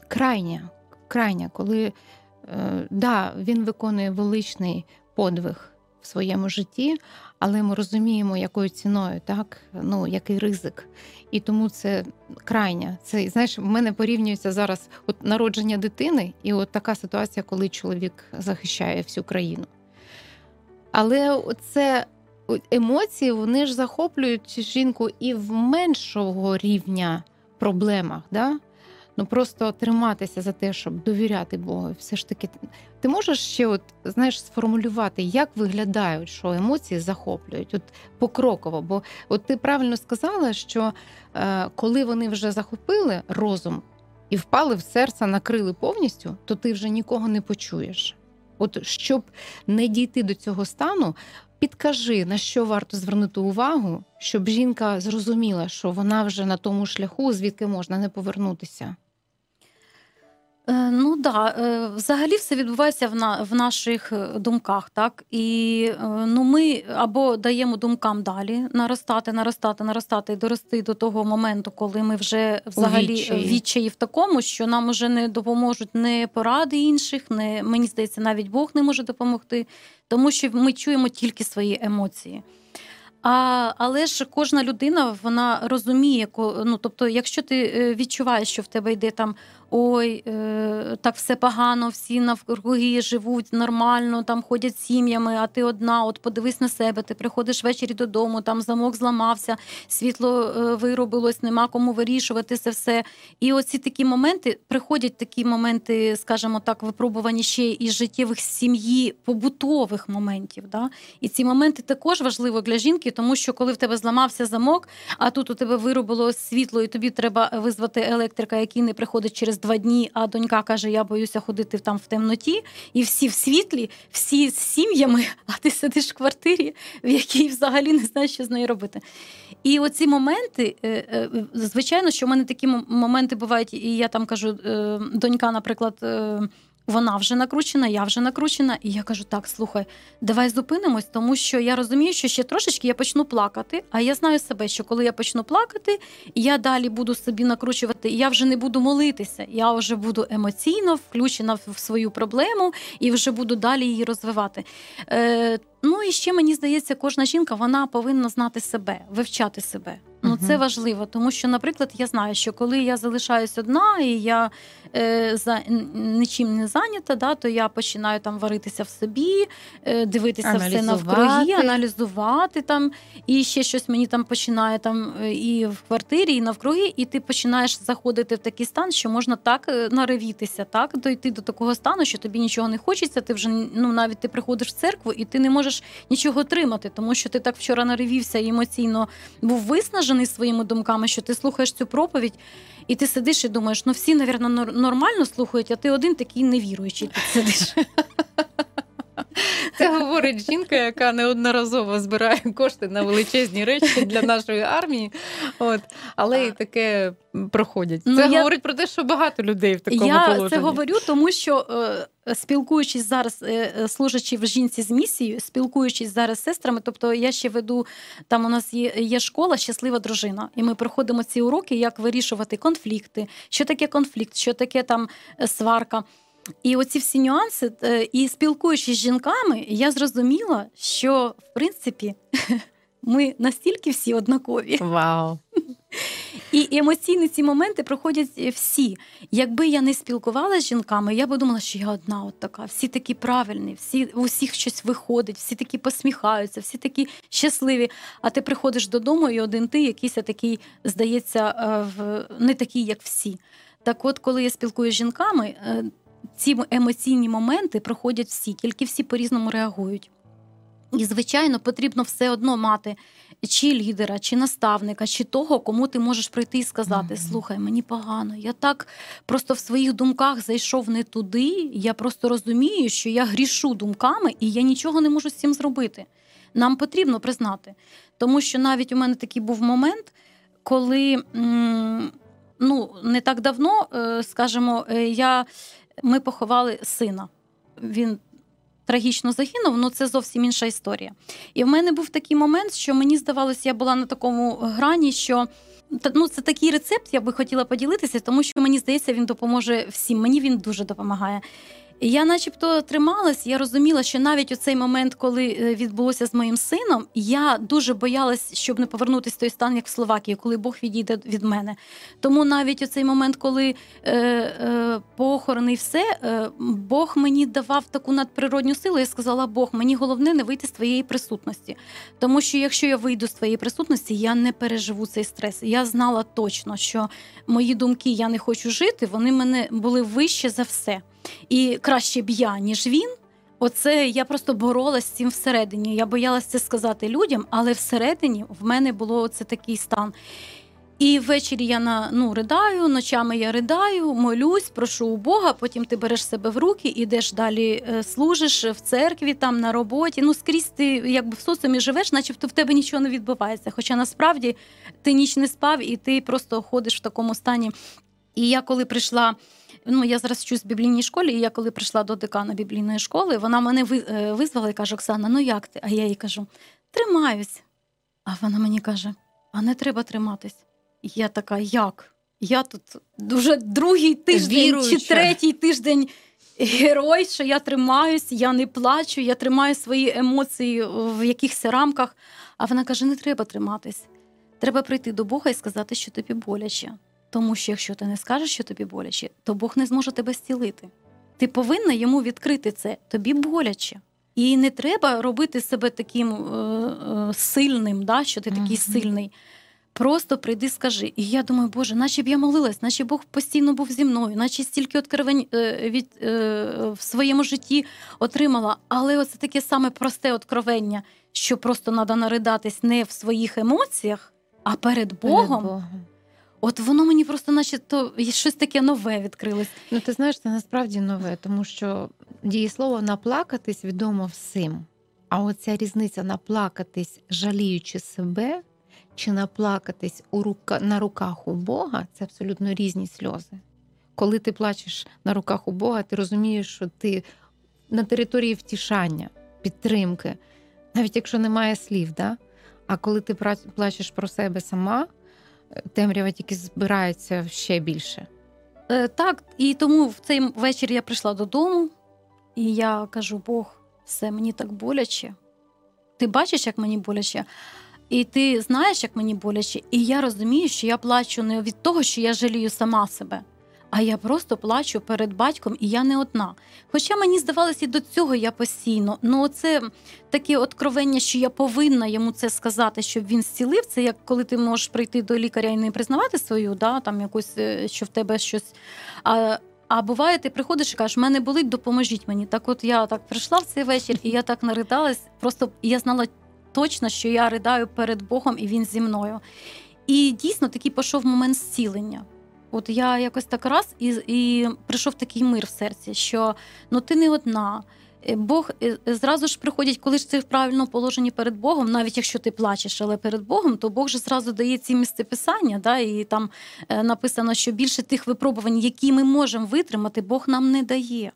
Speaker 2: крайня, крайня, коли да, він виконує величний подвиг в своєму житті, але ми розуміємо, якою ціною, так ну який ризик. І тому це крайня. Це знаєш, в мене порівнюється зараз от народження дитини, і от така ситуація, коли чоловік захищає всю країну. Але це емоції вони ж захоплюють жінку і в меншого рівня проблемах. Да? Ну просто триматися за те, щоб довіряти Богу. Все ж таки, ти можеш ще, от знаєш, сформулювати, як виглядають, що емоції захоплюють, от покроково. Бо от ти правильно сказала, що е, коли вони вже захопили розум і впали в серце, накрили повністю, то ти вже нікого не почуєш. От щоб не дійти до цього стану, підкажи, на що варто звернути увагу, щоб жінка зрозуміла, що вона вже на тому шляху, звідки можна не повернутися.
Speaker 3: Е, Ну да, е, взагалі все відбувається в, на, в наших е, думках, так і ну ми або даємо думкам далі наростати, наростати, наростати і дорости до того моменту, коли ми вже взагалі
Speaker 2: відчаї.
Speaker 3: в відчаї в такому, що нам вже не допоможуть не поради інших, не мені здається, навіть Бог не може допомогти, тому що ми чуємо тільки свої емоції. А, але ж кожна людина вона розуміє, ну тобто, якщо ти відчуваєш, що в тебе йде там ой, е, так все погано, всі навкруги живуть нормально, там ходять сім'ями, а ти одна, от подивись на себе, ти приходиш ввечері додому, там замок зламався, світло е, виробилось, нема кому вирішувати це все. І оці такі моменти, приходять такі моменти, скажімо так, випробувані ще із життєвих сім'ї, побутових моментів. Да? І ці моменти також важливо для жінки, тому що коли в тебе зламався замок, а тут у тебе виробило світло, і тобі треба визвати електрика, який не приходить через два дні, а донька каже: Я боюся ходити там в темноті, і всі в світлі, всі з сім'ями, а ти сидиш в квартирі, в якій взагалі не знаєш, що з нею робити. І оці моменти, е, е, звичайно, що в мене такі моменти бувають, і я там кажу, е, донька, наприклад. Вона вже накручена, я вже накручена, і я кажу: так, слухай, давай зупинимось, тому що я розумію, що ще трошечки я почну плакати. А я знаю себе, що коли я почну плакати, я далі буду собі накручувати, і я вже не буду молитися. Я вже буду емоційно включена в свою проблему і вже буду далі її розвивати. Е, Ну і ще мені здається, кожна жінка вона повинна знати себе, вивчати себе. Ну це важливо, тому що, наприклад, я знаю, що коли я залишаюсь одна і я е, за нічим не зайнята, да, то я починаю там варитися в собі, е, дивитися все навкруги, аналізувати там, і ще щось мені там починає там е, і в квартирі, і навкруги, і ти починаєш заходити в такий стан, що можна так е, наривітися, так дойти до такого стану, що тобі нічого не хочеться. Ти вже ну навіть ти приходиш в церкву, і ти не можеш нічого тримати, тому що ти так вчора наривівся і емоційно був виснажений своїми думками, що ти слухаєш цю проповідь, і ти сидиш і думаєш, ну всі, нор- нормально слухають, а ти один такий невіруючий тут сидиш.
Speaker 2: Це говорить жінка, яка неодноразово збирає кошти на величезні речі для нашої армії. От, але і таке проходять. Це
Speaker 3: Ну, я-
Speaker 2: говорить про те, що багато людей в такому
Speaker 3: Я
Speaker 2: положенні.
Speaker 3: це говорю, тому що е, спілкуючись зараз, е, е, служачи в жінці з місією, спілкуючись зараз з сестрами, тобто я ще веду там. У нас є, є школа щаслива дружина, і ми проходимо ці уроки, як вирішувати конфлікти, що таке конфлікт, що таке там сварка. І оці всі нюанси, е, і спілкуючись з жінками, я зрозуміла, що в принципі ми настільки всі однакові.
Speaker 2: Вау.
Speaker 3: І емоційні ці моменти проходять всі. Якби я не спілкувалася з жінками, я би думала, що я одна от така. Всі такі правильні, всі у всіх щось виходить, всі такі посміхаються, всі такі щасливі. А ти приходиш додому, і один ти якийсь такий, здається, е, не такий, як всі. Так, от, коли я спілкуюся з жінками, е, ці емоційні моменти проходять всі, тільки всі по-різному реагують. І, звичайно, потрібно все одно мати чи лідера, чи наставника, чи того, кому ти можеш прийти і сказати: Слухай, мені погано, я так просто в своїх думках зайшов не туди. Я просто розумію, що я грішу думками, і я нічого не можу з цим зробити. Нам потрібно признати. Тому що навіть у мене такий був момент, коли ну, не так давно, е, скажімо, е, я, ми поховали сина. Він трагічно загинув, ну це зовсім інша історія. І в мене був такий момент, що мені здавалося, я була на такому грані, що. Ну, це такий рецепт, я би хотіла поділитися, тому що мені здається, він допоможе всім. Мені він дуже допомагає. Я, начебто, трималась, я розуміла, що навіть у цей момент, коли е, відбулося з моїм сином, я дуже боялась, щоб не повернутися в той стан, як в Словакії, коли Бог відійде від мене. Тому навіть у цей момент, коли е, е, похорони і все, е, Бог мені давав таку надприродню силу. Я сказала, Бог, мені головне не вийти з твоєї присутності. Тому що якщо я вийду з твоєї присутності, я не переживу цей стрес. Я знала точно, що мої думки я не хочу жити, вони мене були вище за все. І краще б я, ніж він. Оце я просто боролась з цим всередині. Я боялася це сказати людям, але всередині в мене було оце такий стан. І ввечері я на ну ридаю, ночами я ридаю, молюсь, прошу у Бога. Потім ти береш себе в руки, ідеш далі, е, служиш в церкві, там на роботі. Ну скрізь ти якби в соціумі живеш, начебто в тебе нічого не відбувається. Хоча насправді ти ніч не спав, і ти просто ходиш в такому стані. І я коли прийшла. Ну, я зараз вчусь в біблійній школі, і я коли прийшла до декана біблійної школи, вона мене е, визвала і каже: Оксана, ну як ти? А я їй кажу: тримаюсь. А вона мені каже: а не треба триматись. І я така, як? Я тут дуже другий тиждень
Speaker 2: Віруюча.
Speaker 3: чи третій тиждень герой, що я тримаюсь, я не плачу, я тримаю свої емоції в якихось рамках. А вона каже: не треба триматись. Треба прийти до Бога і сказати, що тобі боляче. Тому що якщо ти не скажеш, що тобі боляче, то Бог не зможе тебе зцілити. Ти повинна йому відкрити це, тобі боляче. І не треба робити себе таким е, е, сильним, да, що ти такий
Speaker 2: Мгм.
Speaker 3: сильний. Просто прийди, скажи. І я думаю, Боже, наче б я молилась, наче Бог постійно був зі мною, наче стільки откровень е, від, е, в своєму житті отримала. Але оце таке саме просте откровення, що просто треба наридатись не в своїх емоціях, а перед Богом.
Speaker 2: Перед Богом.
Speaker 3: От воно мені просто, наче то щось таке нове відкрилось.
Speaker 2: Ну, ти знаєш, це насправді нове, тому що дієслово наплакатись відомо всім. А оця різниця наплакатись, жаліючи себе, чи наплакатись у рука, на руках у Бога це абсолютно різні сльози. Коли ти плачеш на руках у Бога, ти розумієш, що ти на території втішання, підтримки, навіть якщо немає слів. Да? А коли ти плачеш про себе сама, темрява тільки збирається ще більше.
Speaker 3: Е, так, і тому в цей вечір я прийшла додому, і я кажу: Бог, все мені так боляче. Ти бачиш, як мені боляче, і ти знаєш, як мені боляче. І я розумію, що я плачу не від того, що я жалію сама себе, а я просто плачу перед батьком, і я не одна. Хоча мені здавалося, і до цього я постійно. Ну, це таке откровення, що я повинна йому це сказати, щоб він зцілив. Це як коли ти можеш прийти до лікаря і не признавати свою, да, там якусь, е, що в тебе щось. А, а буває, ти приходиш і кажеш, мене болить, допоможіть мені. Так от я так прийшла в цей вечір, і я так наридалась. Просто я знала точно, що я ридаю перед Богом, і він зі мною. І дійсно такий пішов момент зцілення. От я якось так раз і, і прийшов такий мир в серці, що ну ти не одна. Е, Бог е, е, зразу ж приходять, коли ж ти в правильному положенні перед Богом, навіть якщо ти плачеш, але перед Богом, то Бог же зразу дає ці місце писання, да, і там написано, що більше тих випробувань, які ми можемо витримати, Бог нам не дає.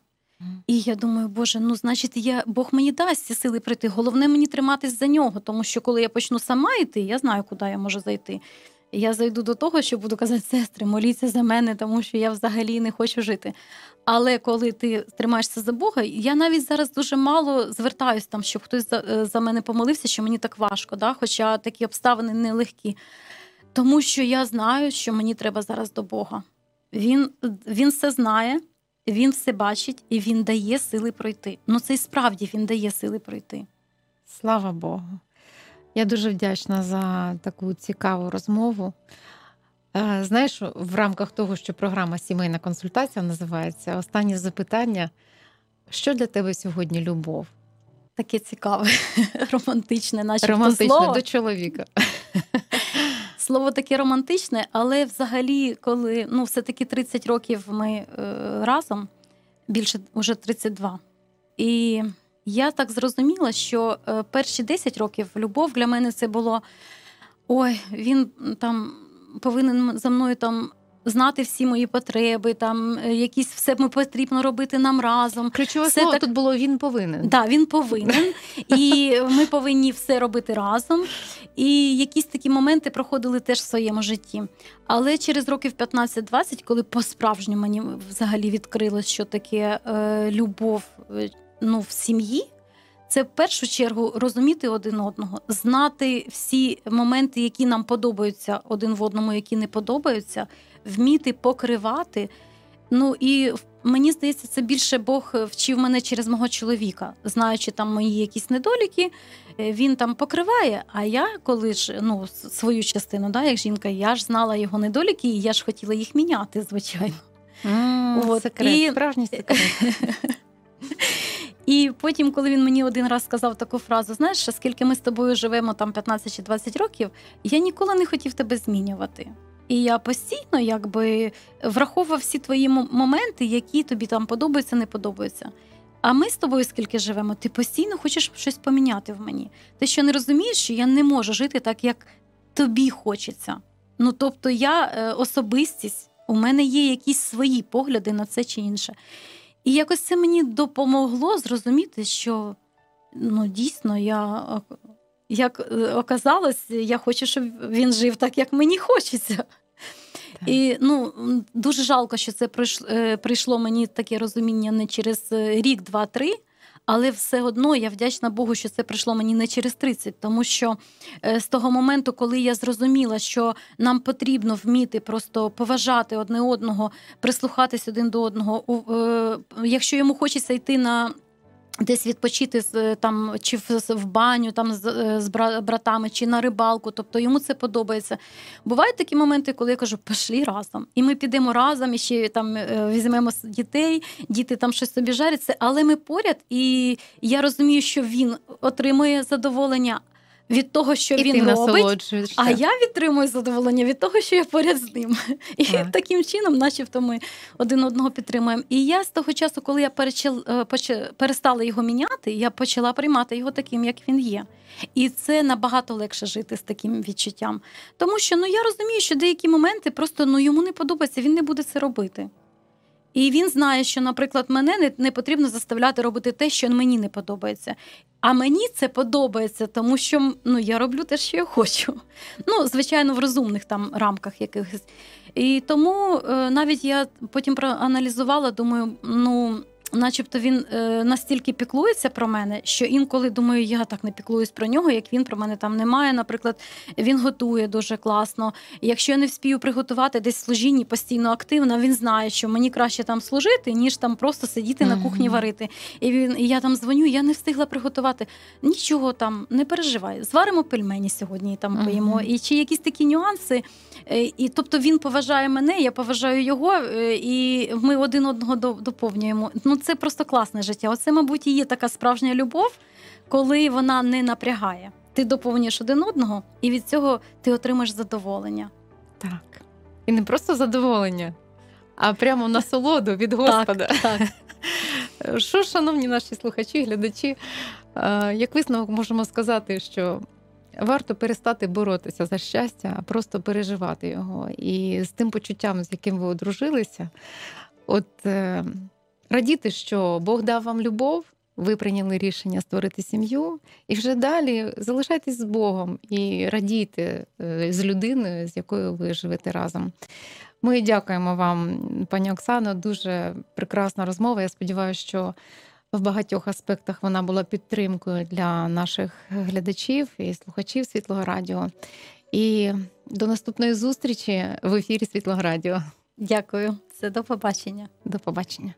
Speaker 3: І я думаю, Боже, ну значить, я Бог мені дасть ці сили прийти. Головне мені триматись за нього, тому що коли я почну сама йти, я знаю, куди я можу зайти. Я зайду до того, що буду казати, сестри, моліться за мене, тому що я взагалі не хочу жити. Але коли ти тримаєшся за Бога, я навіть зараз дуже мало звертаюсь там, щоб хтось за, е, за мене помолився, що мені так важко, да? хоча такі обставини нелегкі. Тому що я знаю, що мені треба зараз до Бога. Він, він все знає, він все бачить і він дає сили пройти. Ну це і справді він дає сили пройти.
Speaker 2: Слава Богу. Я дуже вдячна за таку цікаву розмову. Е, Знаєш, в рамках того, що програма Сімейна консультація називається, останнє запитання: що для тебе сьогодні любов?
Speaker 3: Таке цікаве, романтичне, наче
Speaker 2: Романтично
Speaker 3: слово.
Speaker 2: до чоловіка.
Speaker 3: Слово таке романтичне, але взагалі, коли ну, все-таки 30 років ми е, разом, більше вже 32. І я так зрозуміла, що е, перші 10 років любов для мене це було ой, він там повинен за мною там знати всі мої потреби, там е, якісь все ми потрібно робити нам разом.
Speaker 2: Ключове
Speaker 3: Все
Speaker 2: слово
Speaker 3: так-
Speaker 2: тут було він повинен.
Speaker 3: Да, він повинен, і ми повинні все робити разом. І якісь такі моменти проходили теж в своєму житті. Але через років 15-20, коли по-справжньому мені взагалі відкрилось, що таке е, любов е, ну, в сім'ї. Це в першу чергу розуміти один одного, знати всі моменти, які нам подобаються один в одному, які не подобаються, вміти покривати. Ну і мені здається, це більше Бог вчив мене через мого чоловіка, знаючи там мої якісь недоліки, е, він там покриває. А я, коли ж ну свою частину, да, як жінка, я ж знала його недоліки, і я ж хотіла їх міняти, звичайно.
Speaker 2: М,
Speaker 3: От,
Speaker 2: секрет,
Speaker 3: і-
Speaker 2: справжній секрет.
Speaker 3: І потім, коли він мені один раз сказав таку фразу: знаєш, скільки ми з тобою живемо там 15 чи 20 років, я ніколи не хотів тебе змінювати. І я постійно якби враховував всі твої моменти, які тобі там подобаються, не подобаються. А ми з тобою скільки живемо, ти постійно хочеш щось поміняти в мені. Ти що не розумієш, що я не можу жити так, як тобі хочеться. Ну тобто, я е, особистість, у мене є якісь свої погляди на це чи інше. І якось це мені допомогло зрозуміти, що ну, дійсно я, як оказалось, я хочу, щоб він жив так, як мені хочеться. І ну, дуже жалко, що це е, прийшло мені таке розуміння не через е, рік, два, три, Але все одно я вдячна Богу, що це прийшло мені не через 30, тому що е, з того моменту, коли я зрозуміла, що нам потрібно вміти просто поважати одне одного, прислухатись один до одного, е, якщо йому хочеться йти на. Десь відпочити е, там чи в, баню там з, е, братами, чи на рибалку, тобто йому це подобається. Бувають такі моменти, коли я кажу, пішли разом, і ми підемо разом, і ще там е, візьмемо дітей, діти там щось собі жаряться, але ми поряд, і я розумію, що він отримує задоволення від того, що
Speaker 2: і
Speaker 3: він
Speaker 2: ти
Speaker 3: робить. А я відтримую задоволення від того, що я поряд з ним. І
Speaker 2: Так.
Speaker 3: таким чином, начебто, ми один одного підтримуємо. І я з того часу, коли я е, перестала його міняти, я почала приймати його таким, як він є. І це набагато легше жити з таким відчуттям. Тому що ну я розумію, що деякі моменти просто ну йому не подобається, він не буде це робити. І він знає, що, наприклад, мене не, не потрібно заставляти робити те, що мені не подобається. А мені це подобається, тому що ну, я роблю те, що я хочу. Ну, звичайно, в розумних там рамках якихось. І тому е, навіть я потім проаналізувала, думаю, ну. Начебто він е, настільки піклується про мене, що інколи думаю, я так не піклуюсь про нього, як він про мене там немає. Наприклад, він готує дуже класно. Якщо я не вспію приготувати десь в служінні постійно активно, він знає, що мені краще там служити, ніж там просто сидіти на кухні варити. І він і я там дзвоню, я не встигла приготувати. Нічого там, не переживай. Зваримо пельмені сьогодні і там
Speaker 2: Мгм.
Speaker 3: поїмо. І чи якісь такі нюанси. Е, І тобто він поважає мене, я поважаю його, е, і ми один одного до- доповнюємо. Ну це просто класне життя. Оце, мабуть, і є така справжня любов, коли вона не напрягає. Ти доповнюєш один одного, і від цього ти отримаєш задоволення.
Speaker 2: Так. І не просто задоволення, а прямо насолоду від Господа.
Speaker 3: Так, так.
Speaker 2: Що, шановні наші слухачі, глядачі, е, як висновок можемо сказати, що варто перестати боротися за щастя, а просто переживати його. І з тим почуттям, з яким ви одружилися, от е, радіти, що Бог дав вам любов. Ви прийняли рішення створити сім'ю, і вже далі залишайтесь з Богом і радійте е, з людиною, з якою ви живете разом. Ми дякуємо вам, пані Оксано. Дуже прекрасна розмова. Я сподіваюся, що в багатьох аспектах вона була підтримкою для наших глядачів і слухачів Світлого Радіо. І до наступної зустрічі в ефірі Світлого Радіо.
Speaker 3: Дякую. Це до побачення.
Speaker 2: До побачення.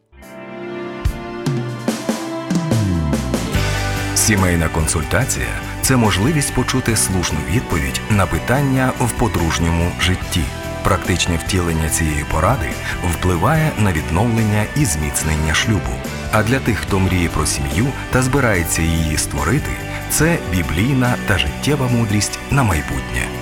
Speaker 1: Сімейна консультація це можливість почути слушну відповідь на питання в подружньому житті. Практичне втілення цієї поради впливає на відновлення і зміцнення шлюбу. А для тих, хто мріє про сім'ю та збирається її створити, це біблійна та життєва мудрість на майбутнє.